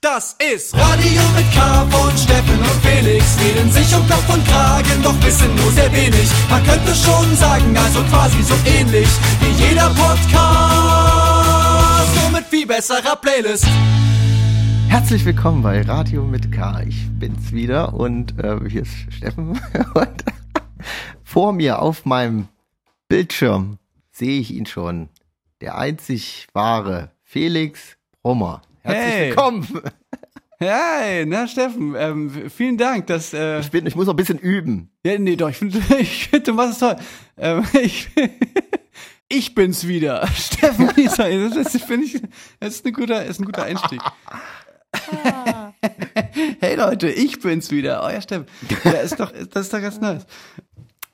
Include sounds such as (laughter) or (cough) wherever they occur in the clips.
Das ist Radio mit K von Steffen und Felix. Reden sich um Kopf und Kragen, doch wissen nur sehr wenig. Man könnte schon sagen, also quasi so ähnlich wie jeder Podcast. Nur mit viel besserer Playlist. Herzlich willkommen bei Radio mit K. Ich bin's wieder und äh, hier ist Steffen. (laughs) Und vor mir auf meinem Bildschirm sehe ich ihn schon. Der einzig wahre Felix Brummer. Herzlich Hey. willkommen. Hey, na Steffen, ähm, vielen Dank, dass äh, Ich, bin, ich muss noch ein bisschen üben. ja nee doch, ich finde (laughs) ich find, du machst es toll. Ähm, (laughs) ich ich bin's wieder. (laughs) Steffen Rieser, das ist finde ich das ist ein guter ist ein guter Einstieg. hey Leute, ich bin's wieder. Euer Steffen. Ja, ist doch das ist doch ganz nice.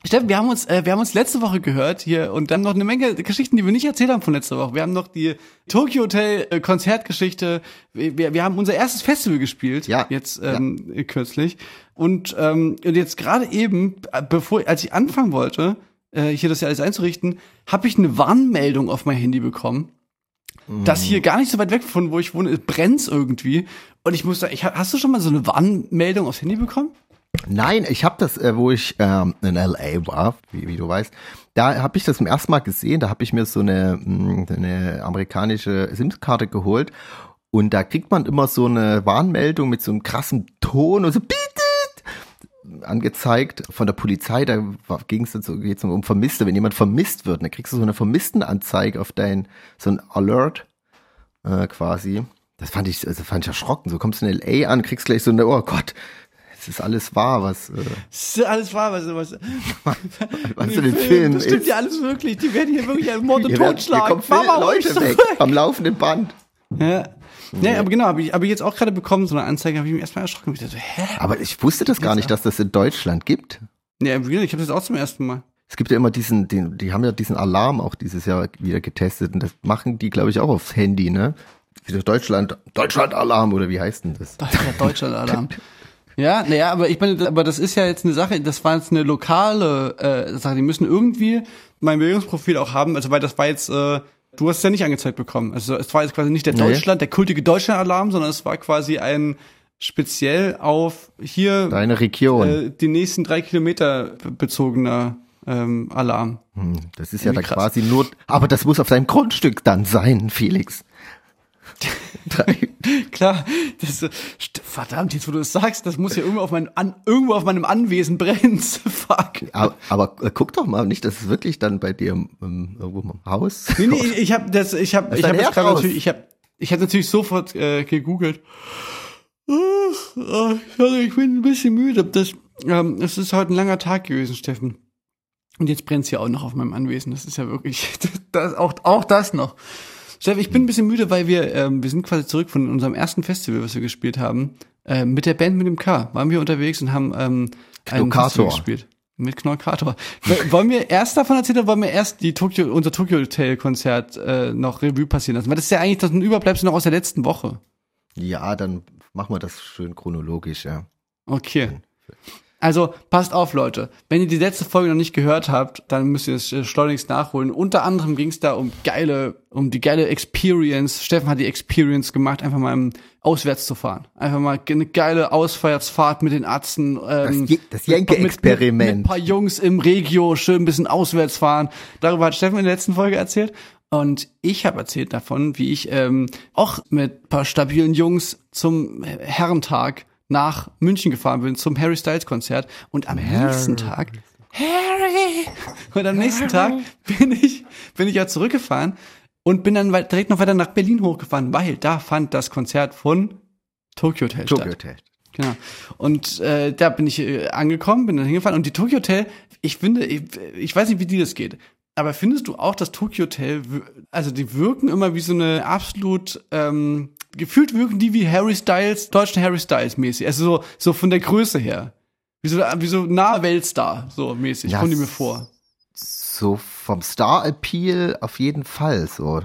Steffen, wir haben uns, äh, wir haben uns letzte Woche gehört hier und dann noch eine Menge Geschichten, die wir nicht erzählt haben von letzter Woche. Wir haben noch die Tokyo Hotel äh, Konzertgeschichte. Wir, wir haben unser erstes Festival gespielt, Ja, jetzt ähm, kürzlich. Und, ähm, und jetzt gerade eben, äh, bevor, als ich anfangen wollte, äh, hier das ja alles einzurichten, habe ich eine Warnmeldung auf mein Handy bekommen. Das hier gar nicht so weit weg von wo ich wohne, es brennt's irgendwie. Und ich muss sagen, ich, hast du schon mal so eine Warnmeldung aufs Handy bekommen? Nein, ich habe das, äh, wo ich ähm, in LA war, wie, wie du weißt, da habe ich das zum ersten Mal gesehen. Da habe ich mir so eine, mh, so eine amerikanische SIM-Karte geholt und da kriegt man immer so eine Warnmeldung mit so einem krassen Ton und so bietet angezeigt von der Polizei. Da ging es so, geht's um Vermisste. Wenn jemand vermisst wird, dann kriegst du so eine Vermisstenanzeige auf dein so ein Alert äh, quasi. Das fand ich, also fand ich erschrocken. So kommst du in LA an, kriegst gleich so eine, oh Gott, es ist alles wahr, was, äh, Das ist alles wahr, was, was, (laughs) was in den Filmen Das stimmt ist. ja alles wirklich. Die werden hier wirklich an Mord und werden, hier Totschlag. kommen Leute weg, zurück. am laufenden Band. Ja. Ja, aber genau, habe ich, hab ich jetzt auch gerade bekommen, so eine Anzeige, habe ich mich erstmal erschrocken. Ich dachte, hä? Aber ich wusste das gar nicht, dass das in Deutschland gibt. Ja, ich habe das auch zum ersten Mal. Es gibt ja immer diesen, den, die haben ja diesen Alarm auch dieses Jahr wieder getestet und das machen die, glaube ich, auch aufs Handy, ne? Wieder Deutschland, Deutschland-Alarm oder wie heißt denn das? Deutschland-Alarm. (laughs) Ja, naja, aber ich meine, aber das ist ja jetzt eine Sache, das war jetzt eine lokale äh, Sache. Die müssen irgendwie mein Bildungsprofil auch haben, also weil das war jetzt, äh, du hast es ja nicht angezeigt bekommen. Also es war jetzt quasi nicht der Nee. Deutschland, der kultige Deutschland-Alarm, sondern es war quasi ein speziell auf hier Deine Region. äh, die nächsten drei Kilometer be- bezogener ähm, Alarm. Hm, das ist ja da Irgendwie krass. quasi nur, aber das muss auf deinem Grundstück dann sein, Felix. Drei- (laughs) Klar, das, verdammt, jetzt wo du es sagst, das muss ja irgendwo auf, mein, an, irgendwo auf meinem Anwesen brennen. Fuck. aber, aber äh, guck doch mal, nicht, dass es wirklich dann bei dir im, im, irgendwo im Haus. Nee, nee, (laughs) ich, habe das, ich habe, ist ich habe natürlich, ich habe, ich habe natürlich sofort äh, gegoogelt. Sorry, ich bin ein bisschen müde. Das, ähm, es ist heute ein langer Tag gewesen, Steffen. Und jetzt brennt's ja auch noch auf meinem Anwesen. Das ist ja wirklich, (laughs) das, auch, auch das noch. Steffen, ich bin ein bisschen müde, weil wir, ähm, wir sind quasi zurück von unserem ersten Festival, was wir gespielt haben. Äh, mit der Band mit dem K waren wir unterwegs und haben ähm, ein Knockator. Festival gespielt. Mit Knorkator. Wollen wir erst davon erzählen oder wollen wir erst die Tokyo, unser Tokyo Hotel Konzert äh, noch Revue passieren lassen? Weil das ist ja eigentlich das ein Überbleibsel noch aus der letzten Woche. Ja, dann machen wir das schön chronologisch, ja. Okay. Also passt auf, Leute. Wenn ihr die letzte Folge noch nicht gehört habt, dann müsst ihr es äh, schleunigst nachholen. Unter anderem ging es da um geile, um die geile Experience. Steffen hat die Experience gemacht, einfach mal im auswärts zu fahren. Einfach mal eine geile Auswärtsfahrt mit den Atzen. Ähm, das mit- Jenke-Experiment. Mit, mit ein paar Jungs im Regio, schön ein bisschen auswärts fahren. Darüber hat Steffen in der letzten Folge erzählt. Und ich habe erzählt davon, wie ich ähm, auch mit ein paar stabilen Jungs zum Herrentag nach München gefahren bin, zum Harry Styles Konzert. Und am nächsten Tag, Harry! Und am nächsten Tag bin ich, bin ich ja zurückgefahren und bin dann direkt noch weiter nach Berlin hochgefahren, weil da fand das Konzert von Tokyo Hotel Tokyo statt. Hotel. Genau. Und äh, da bin ich äh, angekommen, bin dann hingefahren und die Tokyo Hotel, ich finde, ich, ich weiß nicht, wie dir das geht, aber findest du auch, dass Tokyo Hotel, also die wirken immer wie so eine absolut, ähm, gefühlt wirken die wie Harry Styles, deutschen Harry Styles mäßig, also so, so von der Größe her. Wie so, wie so nahe Weltstar, so mäßig, Ja, kommen die mir vor. So vom Star-Appeal auf jeden Fall so.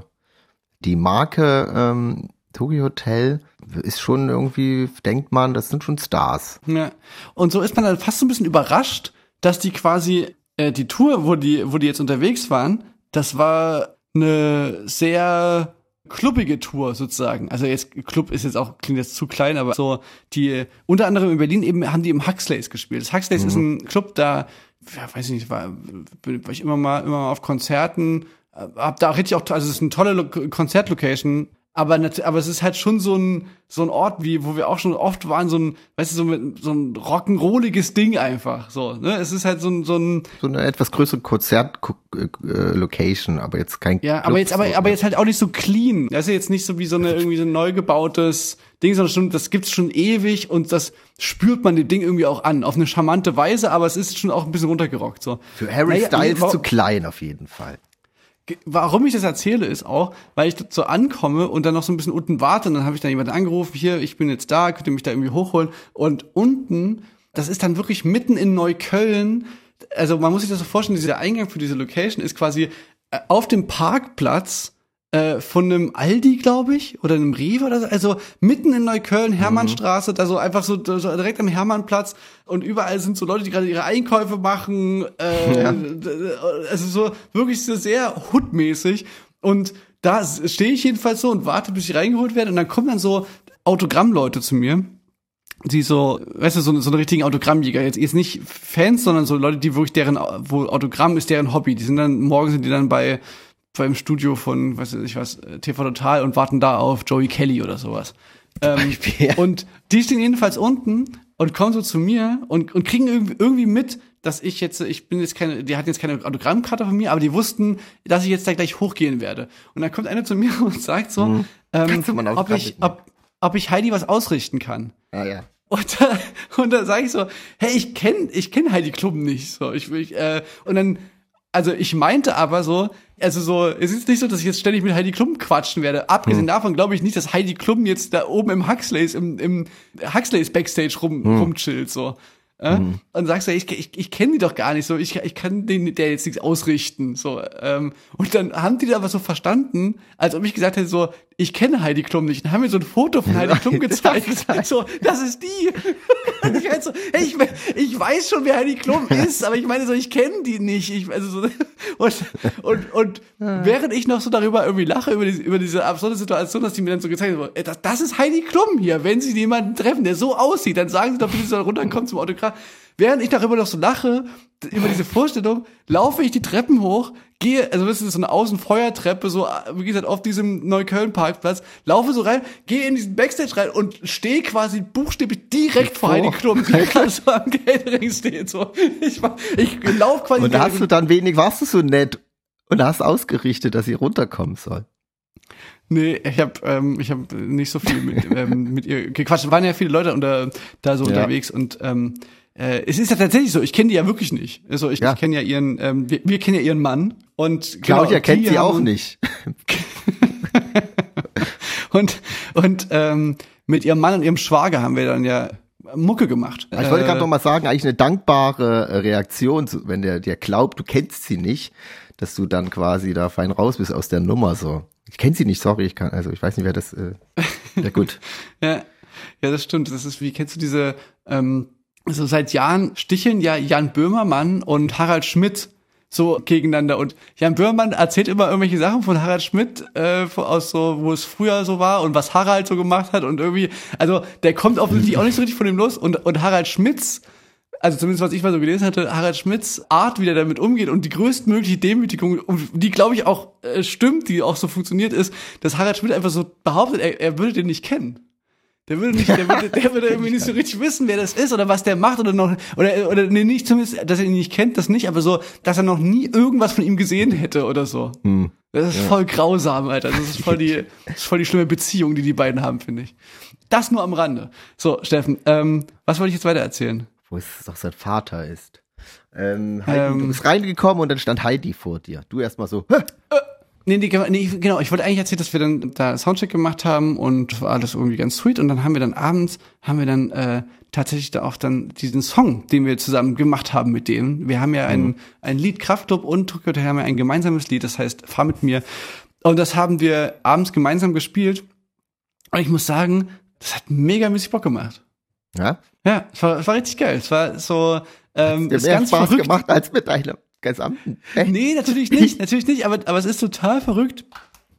Die Marke ähm, Tokyo Hotel ist schon irgendwie, denkt man, das sind schon Stars. Ja. Und so ist man dann fast so ein bisschen überrascht, dass die quasi äh, die Tour, wo die, wo die jetzt unterwegs waren, das war eine sehr clubbige Tour sozusagen. Also jetzt Club ist jetzt auch klingt jetzt zu klein, aber so die unter anderem in Berlin eben haben die im Huxleys gespielt. Das Huxleys mhm. ist ein Club, da ja, weiß ich nicht, war, war ich immer mal immer mal auf Konzerten, äh, hab da richtig auch also es ist eine tolle Lo Konzertlocation aber aber es ist halt schon so ein so ein Ort wie wo wir auch schon oft waren so ein weißt du so mit so ein rock'n'rolliges Ding einfach so ne? Es ist halt so ein so ein so eine etwas größere Konzert Location aber jetzt kein ja Club aber jetzt aber aber jetzt halt auch nicht so clean. Das ist jetzt nicht so wie so eine irgendwie so ein neu gebautes Ding sondern schon das gibt's schon ewig und das spürt man dem Ding irgendwie auch an auf eine charmante Weise aber es ist schon auch ein bisschen runtergerockt so. Für Harry naja, Styles zu klein auf jeden Fall warum ich das erzähle, ist auch, weil ich so ankomme und dann noch so ein bisschen unten warte und dann habe ich dann jemanden angerufen, hier, ich bin jetzt da, könnt ihr mich da irgendwie hochholen? Und unten, das ist dann wirklich mitten in Neukölln, also man muss sich das so vorstellen, dieser Eingang für diese Location ist quasi äh, auf dem Parkplatz äh, von einem Aldi, glaube ich, oder einem Rewe oder so, also mitten in Neukölln, Hermannstraße, da so einfach so, so direkt am Hermannplatz und überall sind so Leute, die gerade ihre Einkäufe machen, äh, (laughs) ja. also so wirklich so sehr hutmäßig und da stehe ich jedenfalls so und warte, bis ich reingeholt werde und dann kommen dann so Autogrammleute zu mir die so, weißt du, so, so eine richtigen Autogrammjäger. Jetzt, jetzt nicht Fans, sondern so Leute, die wirklich deren, wo Autogramm ist deren Hobby. Die sind dann, morgen sind die dann bei beim Studio von, weiß ich was, äh, TV Total und warten da auf Joey Kelly oder sowas. Ähm, und die stehen jedenfalls unten und kommen so zu mir und, und kriegen irgendwie, irgendwie mit, dass ich jetzt, ich bin jetzt keine, die hatten jetzt keine Autogrammkarte von mir, aber die wussten, dass ich jetzt da gleich hochgehen werde. Und dann kommt einer zu mir (laughs) und sagt so, mhm. ähm, ob ich, ob, ob ich Heidi was ausrichten kann. Ah, ja. Und da, und da sage ich so, hey, ich kenn, ich kenn Heidi Klum nicht. So, ich, ich äh, und dann also ich meinte aber so, also so, es ist nicht so, dass ich jetzt ständig mit Heidi Klum quatschen werde. Abgesehen hm. davon glaube ich nicht, dass Heidi Klum jetzt da oben im Huxleys, im, im Huxleys Backstage rum, hm. rumchillt, so. Äh? Mhm. Und sagst du, ich, ich, ich kenne die doch gar nicht so, ich, ich kann den, der jetzt nichts ausrichten. So, ähm, und dann haben die da aber so verstanden, als ob ich gesagt hätte, so, ich kenne Heidi Klum nicht. Und haben mir so ein Foto von Heidi Klum (laughs) gezeigt. so, das ist die. (laughs) ich, halt so, hey, ich, ich weiß schon, wer Heidi Klum ist, aber ich meine so, ich kenne die nicht. Ich, also so, (laughs) und, und, und während ich noch so darüber irgendwie lache, über diese, über diese absurde Situation, dass die mir dann so gezeigt haben, das, das ist Heidi Klum hier. Wenn sie jemanden treffen, der so aussieht, dann sagen sie doch bitte, sie soll runterkommen zum Autogramm Während ich darüber noch so lache, über diese Vorstellung, laufe ich die Treppen hoch, gehe, also das ist so eine Außenfeuertreppe, so, wie gesagt, auf diesem Neukölln-Parkplatz, laufe so rein, gehe in diesen Backstage rein und stehe quasi buchstäblich direkt vor Heidi Klum, die (laughs) gerade so am Catering steht, so. Ich, ich laufe quasi. Und da hast du dann wenig, warst du so nett und hast ausgerichtet, dass sie runterkommen soll. Nee, ich habe ähm, ich hab nicht so viel mit, ähm, mit ihr gequatscht. Es waren ja viele Leute unter, da so (laughs) ja. unterwegs und ähm, äh, es ist ja tatsächlich so, ich kenne die ja wirklich nicht. Also ich, ja. ich kenne ja ihren, ähm, wir, wir kennen ja ihren Mann und Claudia genau, kennt sie auch nicht. (laughs) und und ähm, mit ihrem Mann und ihrem Schwager haben wir dann ja Mucke gemacht. Ich wollte gerade äh, noch mal sagen, eigentlich eine dankbare Reaktion, wenn der dir glaubt, du kennst sie nicht, dass du dann quasi da fein raus bist aus der Nummer so. Ich kenne sie nicht, sorry, ich kann, also ich weiß nicht, wer das, äh, (laughs) ja gut. ja, ja, das stimmt. Das ist, wie kennst du diese, ähm, so seit Jahren sticheln ja Jan Böhmermann und Harald Schmidt so gegeneinander. Und Jan Böhmermann erzählt immer irgendwelche Sachen von Harald Schmidt, äh, aus so, wo es früher so war und was Harald so gemacht hat und irgendwie, also der kommt offensichtlich auch nicht so richtig von dem los und, und Harald Schmidts also zumindest was ich mal so gelesen hatte, Harald Schmidts Art, wie der damit umgeht und die größtmögliche Demütigung, die glaube ich auch äh, stimmt, die auch so funktioniert, ist, dass Harald Schmidt einfach so behauptet, er, er würde den nicht kennen. Der würde nicht, der würde, (laughs) der würde irgendwie nicht so richtig wissen, wer das ist oder was der macht oder noch, oder, oder nee, nicht zumindest, dass er ihn nicht kennt, das nicht, aber so, dass er noch nie irgendwas von ihm gesehen hätte oder so. Hm. Das ist ja. voll grausam, Alter. Das ist voll die, (laughs) das ist voll die schlimme Beziehung, die die beiden haben, finde ich. Das nur am Rande. So, Steffen, ähm, was wollte ich jetzt weiter erzählen? wo es doch sein Vater ist. Ähm, Heidi, ähm, du bist reingekommen und dann stand Heidi vor dir. Du erstmal so. Hä? Äh, nee, nee, nee, genau. Ich wollte eigentlich erzählen, dass wir dann da Soundcheck gemacht haben und war alles irgendwie ganz sweet. Und dann haben wir dann abends, haben wir dann äh, tatsächlich da auch dann diesen Song, den wir zusammen gemacht haben mit denen. Wir haben ja ein, mhm. ein Lied Kraftclub und Tokyo haben ja ein gemeinsames Lied, das heißt Fahr mit mir. Und das haben wir abends gemeinsam gespielt. Und ich muss sagen, das hat mega mäßig Bock gemacht. Ja? Ja, es war, es war richtig geil. Es war so, ähm, ist ganz Spaß verrückt. gemacht als mit deinem gesamten. Echt? Nee, natürlich nicht, natürlich nicht, aber, aber es ist total verrückt.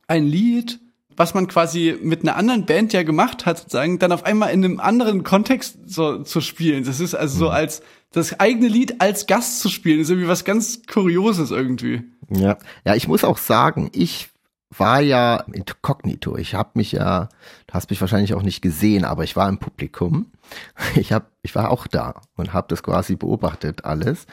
Ein Lied, was man quasi mit einer anderen Band ja gemacht hat, sozusagen, dann auf einmal in einem anderen Kontext so zu spielen. Das ist also so Mhm. als das eigene Lied als Gast zu spielen, ist irgendwie was ganz Kurioses irgendwie. Ja, ja, ich muss auch sagen, ich war ja inkognito. Ich habe mich ja, du hast mich wahrscheinlich auch nicht gesehen, aber ich war im Publikum. (laughs) Ich hab, ich war auch da und habe das quasi beobachtet alles.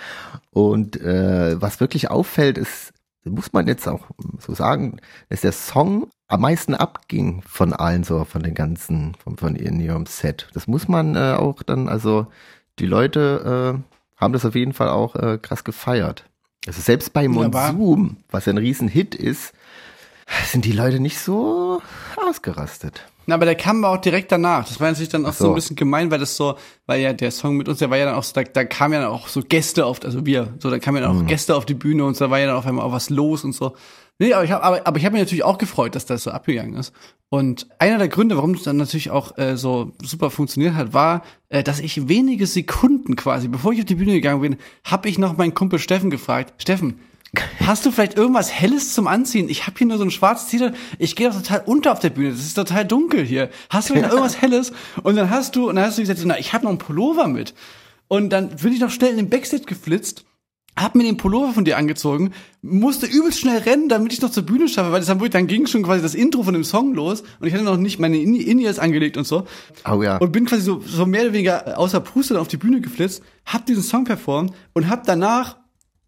Und äh, was wirklich auffällt, ist, muss man jetzt auch so sagen, dass der Song am meisten abging von allen so, von den ganzen, von, von in ihrem Set. Das muss man äh, auch dann, also die Leute äh, haben das auf jeden Fall auch äh, krass gefeiert. Also selbst bei. Monsum, was ja ein Riesenhit ist, sind die Leute nicht so ausgerastet. Na, aber der kam auch direkt danach. Das war natürlich dann auch so. so. ein bisschen gemein, weil das so, weil ja der Song mit uns, der war ja dann auch so, da, da kamen ja dann auch so Gäste auf, also wir, so, da kamen ja dann auch Gäste auf die Bühne und so, da war ja dann auf einmal auch was los und so. Nee, aber ich habe aber, aber ich habe mich natürlich auch gefreut, dass das so abgegangen ist. Und einer der Gründe, warum es dann natürlich auch äh, so super funktioniert hat, war, äh, dass ich wenige Sekunden quasi, bevor ich auf die Bühne gegangen bin, habe ich noch meinen Kumpel Steffen gefragt, Steffen, Hast du vielleicht irgendwas Helles zum Anziehen? Ich habe hier nur so ein schwarzes T-Shirt. Ich gehe doch total unter auf der Bühne. Das ist total dunkel hier. Hast du vielleicht noch (laughs) irgendwas Helles? Und dann hast du, und dann hast du gesagt, na, ich habe noch einen Pullover mit. Und dann bin ich noch schnell in den Backstage geflitzt, hab mir den Pullover von dir angezogen, musste übelst schnell rennen, damit ich noch zur Bühne schaffe, weil das dann, dann ging schon quasi das Intro von dem Song los und ich hatte noch nicht meine In- In-Ears angelegt und so. Oh ja. Und bin quasi so, so mehr oder weniger außer Puste dann auf die Bühne geflitzt, hab diesen Song performt und hab danach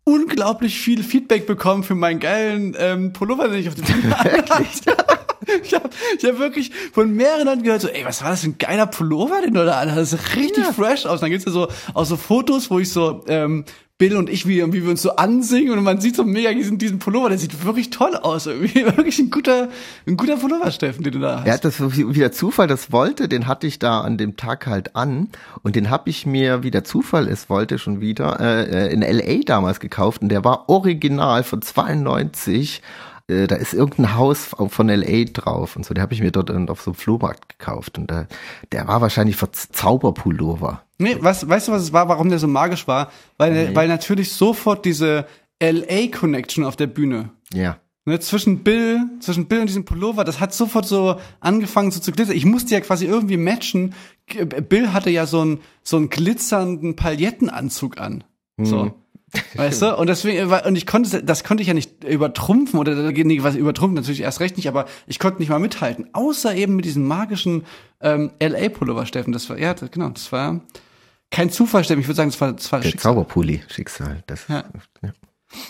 unglaublich viel Feedback bekommen für meinen geilen ähm, Pullover, den ich auf (laughs) Bühne hatte. (laughs) Ich habe ich hab wirklich von mehreren Leuten gehört, so, ey, was war das für ein geiler Pullover, den du da an hast? Das sieht richtig fresh aus. Und dann gibt's ja so auch so Fotos, wo ich so ähm, Bill und ich, wie, wie wir uns so ansingen und man sieht so mega diesen, diesen Pullover, der sieht wirklich toll aus. Irgendwie. (laughs) Wirklich ein guter, ein guter Pullover, Steffen, den du da hast. Ja, das war wie der Zufall das wollte, den hatte ich da an dem Tag halt an und den habe ich mir, wie der Zufall es wollte, schon wieder äh, in LA damals gekauft und der war original von 92. Äh, da ist irgendein Haus von LA drauf und so, der habe ich mir dort auf so einem Flohmarkt gekauft und äh, der war wahrscheinlich für Zauberpullover. Nee, was, weißt du, was es war, warum der so magisch war? Weil, weil natürlich sofort diese LA-Connection auf der Bühne. Ja. Ne, zwischen Bill, zwischen Bill und diesem Pullover, das hat sofort so angefangen so zu glitzern. Ich musste ja quasi irgendwie matchen. Bill hatte ja so einen so einen glitzernden Palettenanzug an. So. (laughs) Weißt du? Und deswegen, und ich konnte, das konnte ich ja nicht übertrumpfen oder nee, was übertrumpfen natürlich erst recht nicht, aber ich konnte nicht mal mithalten. Außer eben mit diesem magischen ähm, LA-Pullover, Steffen. Das war, ja, das, genau, das war kein Zufall, Steffen. Ich würde sagen, das war, das war Der Schicksal. Zauberpulli, Schicksal. Das, Ja. ja.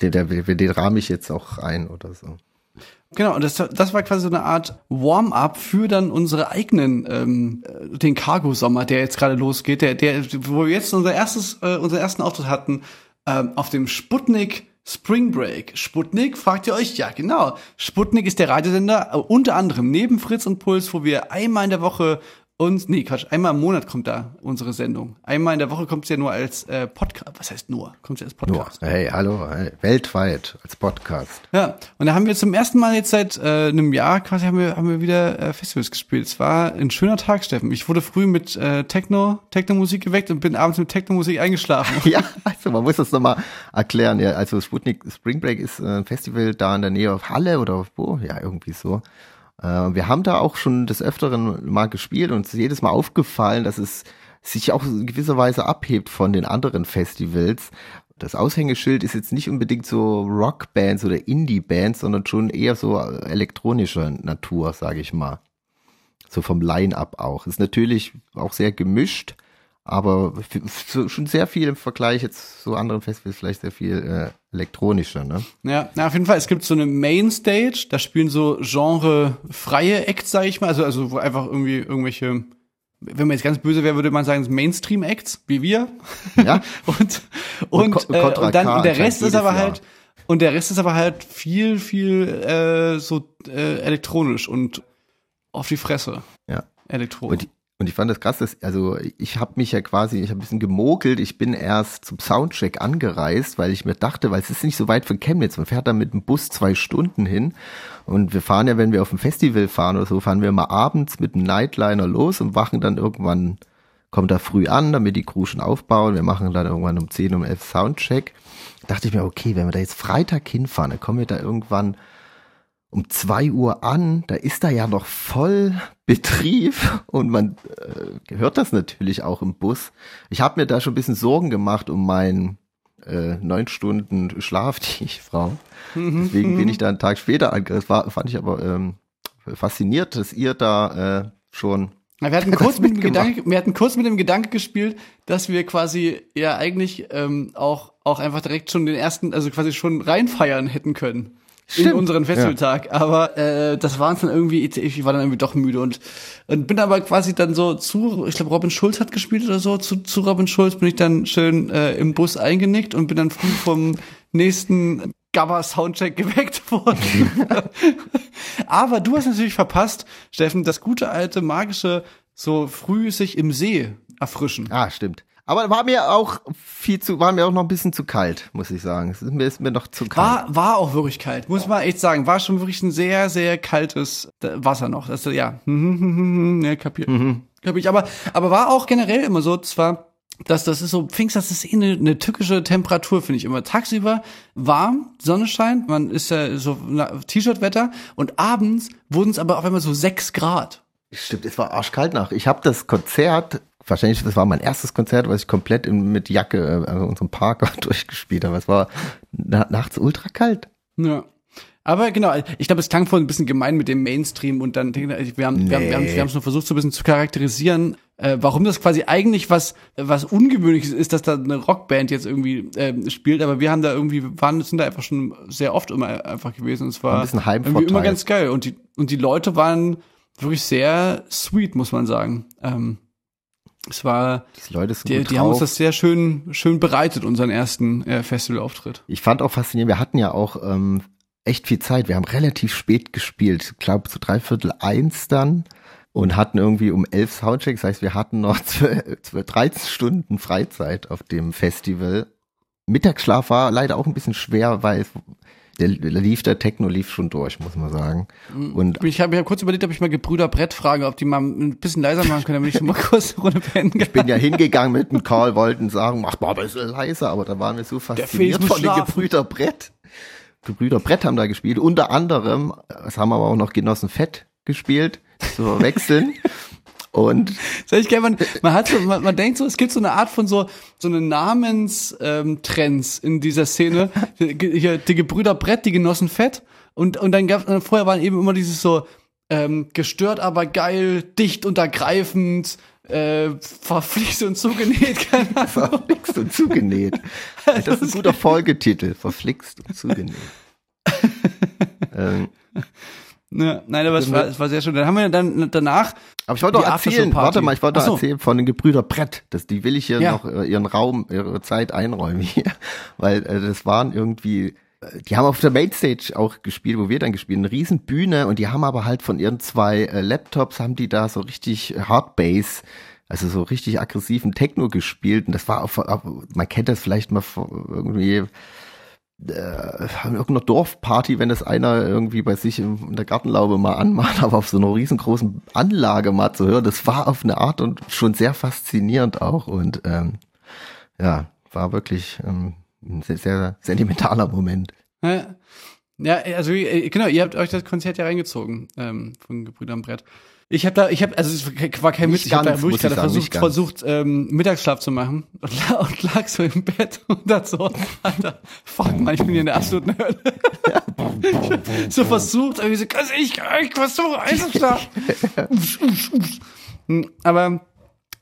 Den, den, den rahme ich jetzt auch ein oder so. Genau, und das, das war quasi so eine Art Warm-up für dann unsere eigenen, ähm, äh, den Cargo-Sommer, der jetzt gerade losgeht, der, der, wo wir jetzt unser erstes, äh, unseren ersten Auftritt hatten, ähm, auf dem Sputnik Spring Break. Sputnik, fragt ihr euch? Ja, genau. Sputnik ist der Radiosender, äh, unter anderem neben Fritz und Puls, wo wir einmal in der Woche uns, nee, Quatsch, einmal im Monat kommt da unsere Sendung. Einmal in der Woche kommt es ja nur als äh, Podcast, was heißt nur? Kommt ja als Nur, Podcast. hey, hallo, hey, weltweit als Podcast. Ja, und da haben wir zum ersten Mal jetzt seit äh, einem Jahr quasi haben wir, haben wir wieder äh, Festivals gespielt. Es war ein schöner Tag, Steffen. Ich wurde früh mit äh, Techno, Techno-Musik geweckt und bin abends mit Techno-Musik eingeschlafen. (laughs) Ja, also man muss das nochmal erklären. Ja, also Sputnik Spring Break ist äh, ein Festival da in der Nähe auf Halle oder auf wo? Ja, irgendwie so. Äh, wir haben da auch schon des Öfteren mal gespielt und es ist jedes Mal aufgefallen, dass es sich auch in gewisser Weise abhebt von den anderen Festivals. Das Aushängeschild ist jetzt nicht unbedingt so Rockbands oder Indie-Bands, sondern schon eher so elektronischer Natur, sage ich mal. So vom Line-up auch. Ist natürlich auch sehr gemischt, aber schon sehr viel im Vergleich jetzt zu anderen Festivals vielleicht sehr viel äh, elektronischer, ne? Ja, na, auf jeden Fall, es gibt so eine Mainstage, da spielen so genre-freie Acts, sag ich mal, also, also wo einfach irgendwie irgendwelche, wenn man jetzt ganz böse wäre, würde man sagen, Mainstream-Acts, wie wir. Ja. (laughs) und, Und und, äh, und dann, und der Rest ist aber Jahr. halt, und der Rest ist aber halt viel, viel, äh, so, äh, elektronisch und auf die Fresse. Ja. Elektronisch. Und, ich fand das krass, dass, also ich habe mich ja quasi, ich habe ein bisschen gemogelt, ich bin erst zum Soundcheck angereist, weil ich mir dachte, weil es ist nicht so weit von Chemnitz, man fährt da mit dem Bus zwei Stunden hin. Und wir fahren ja, wenn wir auf ein Festival fahren oder so, fahren wir immer abends mit einem Nightliner los und wachen dann irgendwann, kommen da früh an, damit die Crew schon aufbauen, wir machen dann irgendwann um 10, um 11 Soundcheck. Dachte ich mir, okay, wenn wir da jetzt Freitag hinfahren, dann kommen wir da irgendwann um zwei Uhr an, da ist da ja noch voll Betrieb (laughs) und man äh, hört das natürlich auch im Bus. Ich habe mir da schon ein bisschen Sorgen gemacht um meinen äh, neun Stunden Schlaf, (laughs) die ich brauche. Deswegen bin ich da einen Tag später angereist. War, fand ich aber ähm, fasziniert, dass ihr da äh, schon wir hatten, (laughs) kurz mit dem. Gedanke, wir hatten kurz mit dem Gedanke gespielt, dass wir quasi ja eigentlich ähm, auch, auch einfach direkt schon den ersten, also quasi schon reinfeiern hätten können. In Stimmt, unseren Festivaltag. Aber äh, das war uns dann irgendwie, ich war dann irgendwie doch müde und, und bin aber quasi dann so zu, ich glaube Robin Schulz hat gespielt oder so, zu, zu Robin Schulz bin ich dann schön äh, im Bus eingenickt und bin dann früh vom nächsten Gabba Soundcheck geweckt (laughs) worden. Aber du hast natürlich verpasst, Steffen, das gute alte magische so früh sich im See erfrischen. Ah, stimmt. Aber war mir auch viel zu, war mir auch noch ein bisschen zu kalt, muss ich sagen. Es ist mir, ist mir noch zu kalt. War, war auch wirklich kalt, muss man echt sagen. War schon wirklich ein sehr, sehr kaltes äh, Wasser noch. Das, ja, (laughs) ja kapiert. Kapier ich. Aber, aber war auch generell immer so, zwar, dass das ist so, Pfingst, das ist eh eine, eine tückische Temperatur, finde ich immer. Tagsüber warm, Sonne scheint, man ist ja so T-Shirt-Wetter und abends wurden es aber auf einmal so sechs Grad. Stimmt, es war arschkalt nach. Ich habe das Konzert, wahrscheinlich, das war mein erstes Konzert, was ich komplett in, mit Jacke in unserem Park (laughs) durchgespielt habe. Es war na, nachts ultra kalt. Ja. Aber genau, ich glaube, es klang vorhin ein bisschen gemein mit dem Mainstream und dann, wir haben, wir haben, wir haben, wir haben es nur versucht, so ein bisschen zu charakterisieren, äh, warum das quasi eigentlich was, was Ungewöhnliches ist, dass da eine Rockband jetzt irgendwie äh, spielt, aber wir haben da irgendwie, waren, sind da einfach schon sehr oft immer einfach gewesen und es war Ein irgendwie immer ganz geil und die, und die Leute waren wirklich sehr sweet, muss man sagen. Ähm, es war, Die die, haben uns das sehr schön, schön bereitet, unseren ersten äh, Festivalauftritt. Ich fand auch faszinierend, wir hatten ja auch ähm, echt viel Zeit. Wir haben relativ spät gespielt. Ich glaube, zu dreiviertel eins dann. Und hatten irgendwie um elf Soundchecks. Das heißt, wir hatten noch 12, 12, 13 Stunden Freizeit auf dem Festival. Mittagsschlaf war leider auch ein bisschen schwer, weil es, der, lief, der Techno lief schon durch, muss man sagen. Und Ich habe hab kurz überlegt, ob ich mal Gebrüder Brett frage, ob die mal ein bisschen leiser machen können, damit ich schon mal (laughs) kurz eine Runde beenden ich bin ja hingegangen mit dem Karl, wollten sagen, mach mal ein bisschen leiser, aber da waren wir so fasziniert von den. Gebrüder Brett. Gebrüder Brett haben da gespielt, unter anderem, es haben aber auch noch Genossen Fett gespielt, zu verwechseln. (laughs) Und Sag ich gerne, man, man hat so, man, man denkt so, es gibt so eine Art von so, so eine Namens, ähm, in dieser Szene. Hier, die Gebrüder Brett, die Genossen Fett. Und, und dann gab äh, vorher waren eben immer dieses so, ähm, gestört, aber geil, dicht und ergreifend, äh, verflixt und zugenäht, (laughs) keine Ahnung. verflixt und zugenäht. Das ist ein guter Folgetitel, verflixt und zugenäht. (laughs) ähm, Ja, nein, aber es war, es war sehr schön. Dann haben wir dann danach, aber ich wollte doch erzählen, warte mal, ich wollte doch so. erzählen von den Gebrüder Brett. Das, die will ich hier Ja. noch äh, ihren Raum, ihre Zeit einräumen hier. (laughs) Weil äh, das waren irgendwie, äh, die haben auf der Mainstage auch gespielt, wo wir dann gespielt haben, eine riesen Bühne und die haben aber halt von ihren zwei äh, Laptops, haben die da so richtig Hardbass, also so richtig aggressiven Techno gespielt und das war auf, auf man kennt das vielleicht mal von irgendwie äh, irgendeiner Dorfparty, wenn das einer irgendwie bei sich in, der Gartenlaube mal anmacht, (laughs) aber auf so einer riesengroßen Anlage mal zu hören, das war auf eine Art und schon sehr faszinierend auch und ähm, ja, war wirklich ähm, ein sehr, sehr sentimentaler Moment. Ja, ja also äh, genau, ihr habt euch das Konzert ja reingezogen ähm, von Gebrüdern Brett. Ich habe da, ich habe, also es war kein Witz, ich habe da wirklich gerade versucht, versucht ähm, Mittagsschlaf zu machen (laughs) und, und lag so im Bett (laughs) und dann so, Alter, fuck man, ich bin hier in der absoluten Hölle. (laughs) so versucht, irgendwie so, ich, ich versuche einzuschlafen. Aber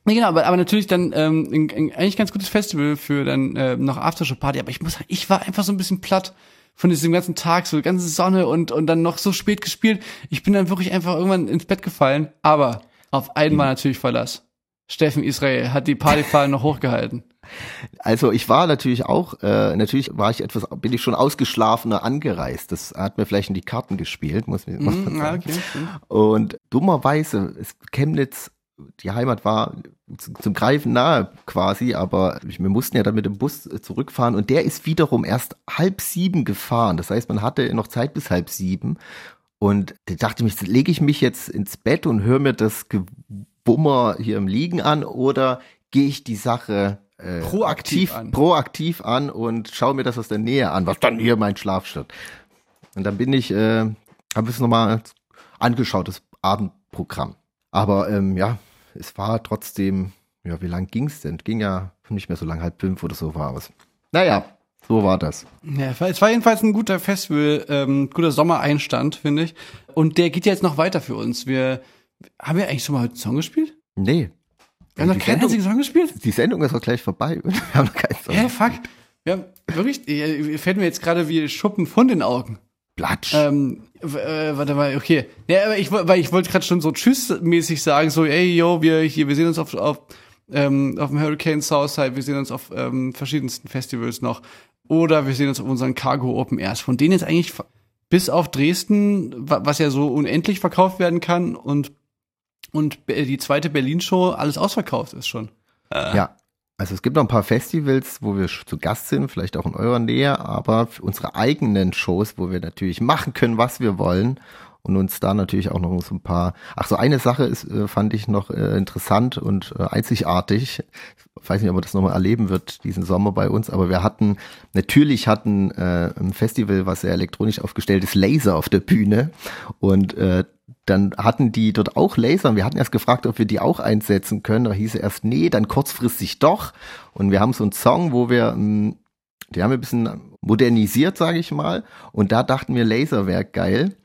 Nee, genau, aber, aber natürlich dann ähm, ein, ein, eigentlich ganz gutes Festival für dann äh, noch Aftershow Party. Aber ich muss sagen, ich war einfach so ein bisschen platt von diesem ganzen Tag, so die ganze Sonne und und dann noch so spät gespielt. Ich bin dann wirklich einfach irgendwann ins Bett gefallen. Aber auf einmal natürlich Verlass. Steffen Israel hat die Partyfahne noch hochgehalten. (laughs) Also ich war natürlich auch, äh, natürlich war ich etwas, bin ich schon ausgeschlafener angereist. Das hat mir vielleicht in die Karten gespielt, muss, muss man Mhm, sagen. ja, okay. Und dummerweise, es, Chemnitz, die Heimat war zu- zum Greifen nahe quasi, aber wir mussten ja dann mit dem Bus äh, zurückfahren und der ist wiederum erst halb sieben gefahren. Das heißt, man hatte noch Zeit bis halb sieben. Und da dachte ich lege ich mich jetzt ins Bett und höre mir das Gewummer hier im Liegen an oder gehe ich die Sache äh, Proaktiv aktiv, an. proaktiv an und schaue mir das aus der Nähe an, was dann hier mein Schlaf stört. Und dann bin ich, äh, habe es nochmal angeschaut, das Abendprogramm. Aber ähm, ja, es war trotzdem, ja, wie lang ging es denn? Ging ja nicht mehr so lang, halb fünf oder so war es. Naja, so war das. Ja, es war jedenfalls ein guter Festival, ähm, guter Sommereinstand, finde ich. Und der geht jetzt noch weiter für uns. Wir haben wir eigentlich schon mal heute einen Song gespielt? Nee. Wir haben noch keinen einzigen Song gespielt? Die Sendung ist doch gleich vorbei. (laughs) Wir haben noch keinen Song. Hä, fuck. Wir haben wirklich, äh, fällt mir jetzt gerade wie Schuppen von den Augen. Platsch. Ähm, äh, warte mal, okay. Ja, aber ich, weil ich wollte gerade schon so Tschüss-mäßig sagen, so, ey, yo, wir hier, wir sehen uns auf, auf, ähm, auf dem Hurricane Southside, wir sehen uns auf ähm, verschiedensten Festivals noch. Oder wir sehen uns auf unseren Cargo Open Airs, von denen jetzt eigentlich bis auf Dresden, was ja so unendlich verkauft werden kann und und die zweite Berlin-Show alles ausverkauft ist schon. Ja, also es gibt noch ein paar Festivals, wo wir zu Gast sind, vielleicht auch in eurer Nähe, aber unsere eigenen Shows, wo wir natürlich machen können, was wir wollen und uns da natürlich auch noch so ein paar. Ach so, eine Sache ist, äh, fand ich noch äh, interessant und äh, einzigartig. Ich weiß nicht, ob man das nochmal erleben wird diesen Sommer bei uns, aber wir hatten natürlich hatten äh, ein Festival, was sehr elektronisch aufgestellt ist, Laser auf der Bühne und äh, dann hatten die dort auch Laser. Und wir hatten erst gefragt, ob wir die auch einsetzen können. Da hieß er erst, nee, dann kurzfristig doch. Und wir haben so einen Song, wo wir, hm, die haben wir ein bisschen modernisiert, sage ich mal. Und da dachten wir, Laser wäre geil.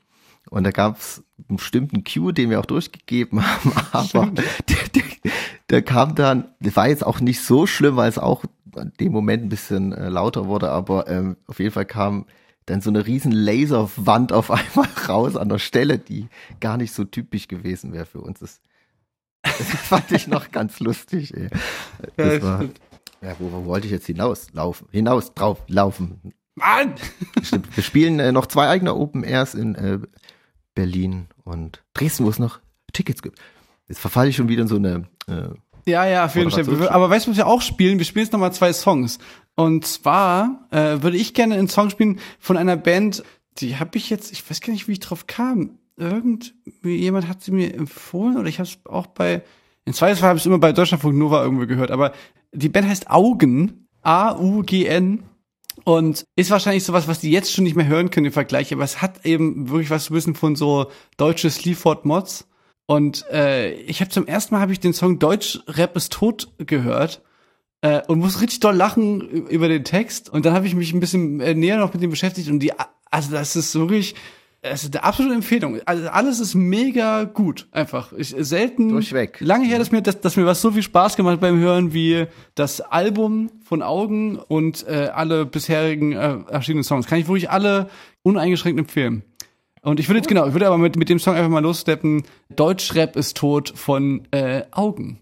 Und da gab es einen bestimmten Cue, den wir auch durchgegeben (laughs) haben. Aber der, der, der, kam dann, das war jetzt auch nicht so schlimm, weil es auch in dem Moment ein bisschen äh, lauter wurde. Aber ähm, auf jeden Fall kam dann so eine riesen Laserwand auf (laughs) einmal raus an der Stelle, die gar nicht so typisch gewesen wäre für uns. Das, das (laughs) fand ich noch ganz lustig. Ey. Das war, ja, wo, wo wollte ich jetzt hinaus laufen? Hinaus drauf laufen. Mann! Stimmt. Wir spielen äh, noch zwei eigene Open Airs in äh, Berlin und Dresden, wo es noch Tickets gibt. Jetzt verfalle ich schon wieder in so eine äh, ja, ja, auf jeden Fall. Aber weißt du, was wir auch spielen? Wir spielen jetzt nochmal zwei Songs. Und zwar äh, würde ich gerne einen Song spielen von einer Band, die habe ich jetzt, ich weiß gar nicht, wie ich drauf kam. Irgend jemand hat sie mir empfohlen oder ich habe es auch bei, in Zweifelsfall habe ich es immer bei Deutschlandfunk Nova irgendwie gehört, aber die Band heißt Augen, A-U-G-N und ist wahrscheinlich sowas, was die jetzt schon nicht mehr hören können im Vergleich, aber es hat eben wirklich was zu wissen von so deutsche Sleaford Mods. Und äh, ich habe zum ersten Mal habe ich den Song Deutsch Rap ist tot gehört äh, und muss richtig doll lachen über den Text. Und dann habe ich mich ein bisschen äh, näher noch mit dem beschäftigt und die, also das ist wirklich, es ist eine absolute Empfehlung. Also alles ist mega gut, einfach. Ich, selten. Durchweg. Lange her, dass mir, dass, dass mir was so viel Spaß gemacht beim Hören wie das Album von Augen und äh, alle bisherigen äh, erschienenen Songs. Kann ich wirklich alle uneingeschränkt empfehlen. Und ich würde jetzt genau, ich würde aber mit, mit dem Song einfach mal lossteppen. Deutschrap ist tot von äh, Augen.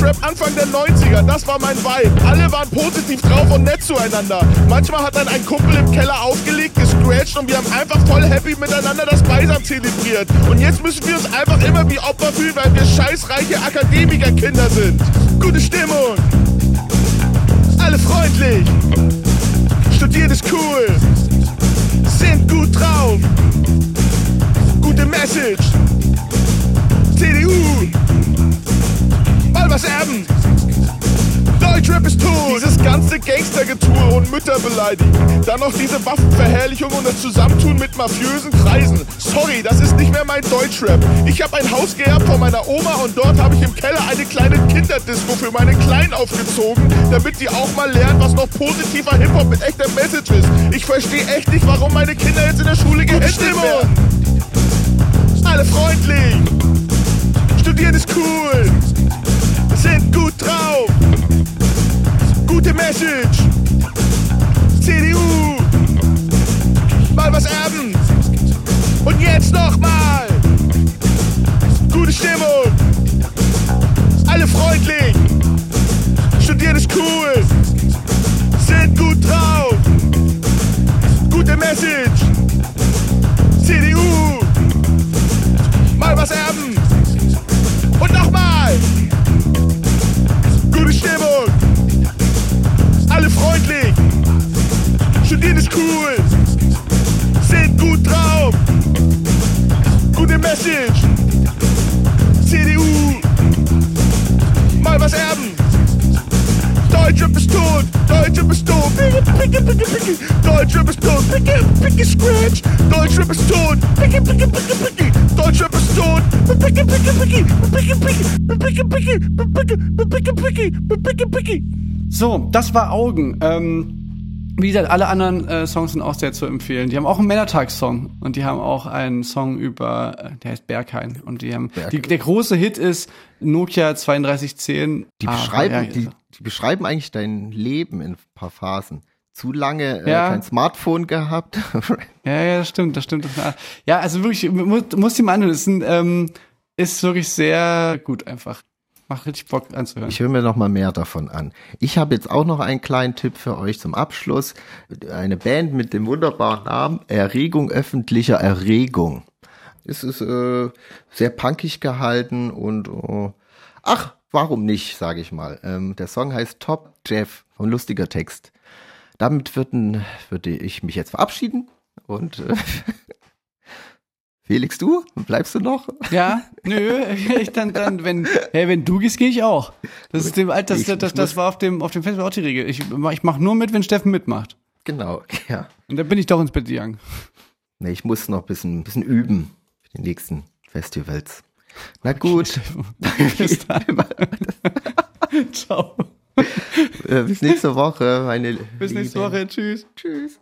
Deutschrap Anfang der 90er, das war mein Vibe. Alle waren positiv drauf und nett zueinander. Manchmal hat dann ein Kumpel im Keller aufgelegt, gescratcht und wir haben einfach voll happy miteinander das Beisam zelebriert. Und jetzt müssen wir uns einfach immer wie Opfer fühlen, weil wir scheißreiche Akademikerkinder sind. Gute Stimmung. Alle freundlich. Studieren ist cool. Sind gut drauf. Gute Message. CDU. Was erben. Deutschrap ist tot. Dieses ganze Gangstergetue und Mütter beleidigen. Dann noch diese Waffenverherrlichung und das Zusammentun mit mafiösen Kreisen. Sorry, das ist nicht mehr mein Deutschrap. Ich habe ein Haus geerbt von meiner Oma und dort habe ich im Keller eine kleine Kinderdisco für meine Kleinen aufgezogen, damit die auch mal lernen, was noch positiver Hip-Hop mit echter Message ist. Ich verstehe echt nicht, warum meine Kinder jetzt in der Schule gehänselt werden. Alle freundlich. Studieren ist cool. Drauf. Gute Message. CDU. Mal was erben. Und jetzt nochmal. Gute Stimmung. Alle freundlich. Studieren ist cool. Sind gut drauf. Gute Message. CDU. Mal was erben. Deutschland ist tot. Picki, picki, picki, picki. Deutschland ist tot. Picki, picki, picki. Picki, picki. Picki, picki. Picki, picki. Picki, picki. So, das war Augen. Ähm, wie gesagt, alle anderen äh, Songs sind auch sehr zu empfehlen. Die haben auch einen Männertagssong und die haben auch einen Song über, äh, der heißt Berghain. Und die haben, die, der große Hit ist Nokia 3210. Die ah, ja, die, die beschreiben eigentlich dein Leben in ein paar Phasen. Zu lange äh, Ja. kein Smartphone gehabt. (laughs) Ja, ja, das stimmt, das stimmt. Ja, also wirklich, muss, muss die mal anhören. Das ist, ein, ähm, ist wirklich sehr gut einfach. Macht richtig Bock anzuhören. Ich höre mir noch mal mehr davon an. Ich habe jetzt auch noch einen kleinen Tipp für euch zum Abschluss. Eine Band mit dem wunderbaren Namen Erregung öffentlicher Erregung. Es ist äh, sehr punkig gehalten und äh, ach, warum nicht, sage ich mal. Ähm, der Song heißt Top Jeff, ein lustiger Text. Damit würden, würde ich mich jetzt verabschieden und äh, (laughs) Felix, du? Bleibst du noch? Ja, (laughs) nö, ich dann, dann, wenn, hey, wenn du gehst, gehe ich auch. Das ist dem, das, Ich- das, das, das war auf dem, auf dem Festival auch die Regel. Ich, mach- ich mache nur mit, wenn Steffen mitmacht. Genau, (laughs) ja. Und dann bin ich doch ins Bett gegangen. Nee, ich muss noch ein bisschen, bisschen üben für die nächsten Festivals. Na gut, Bis dann. Ciao. Äh, bis nächste Woche, meine Bis nächste Lieben. Woche. Tschüss. Tschüss.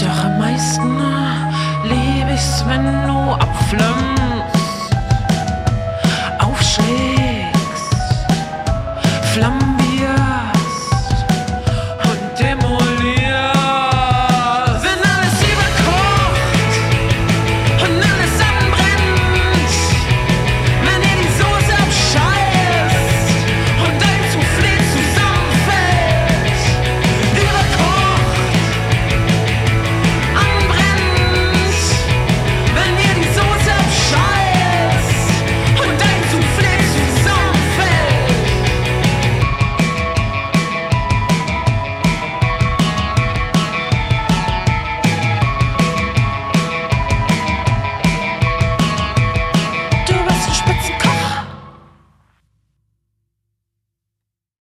Doch am meisten lieb ich's, wenn du abflammst.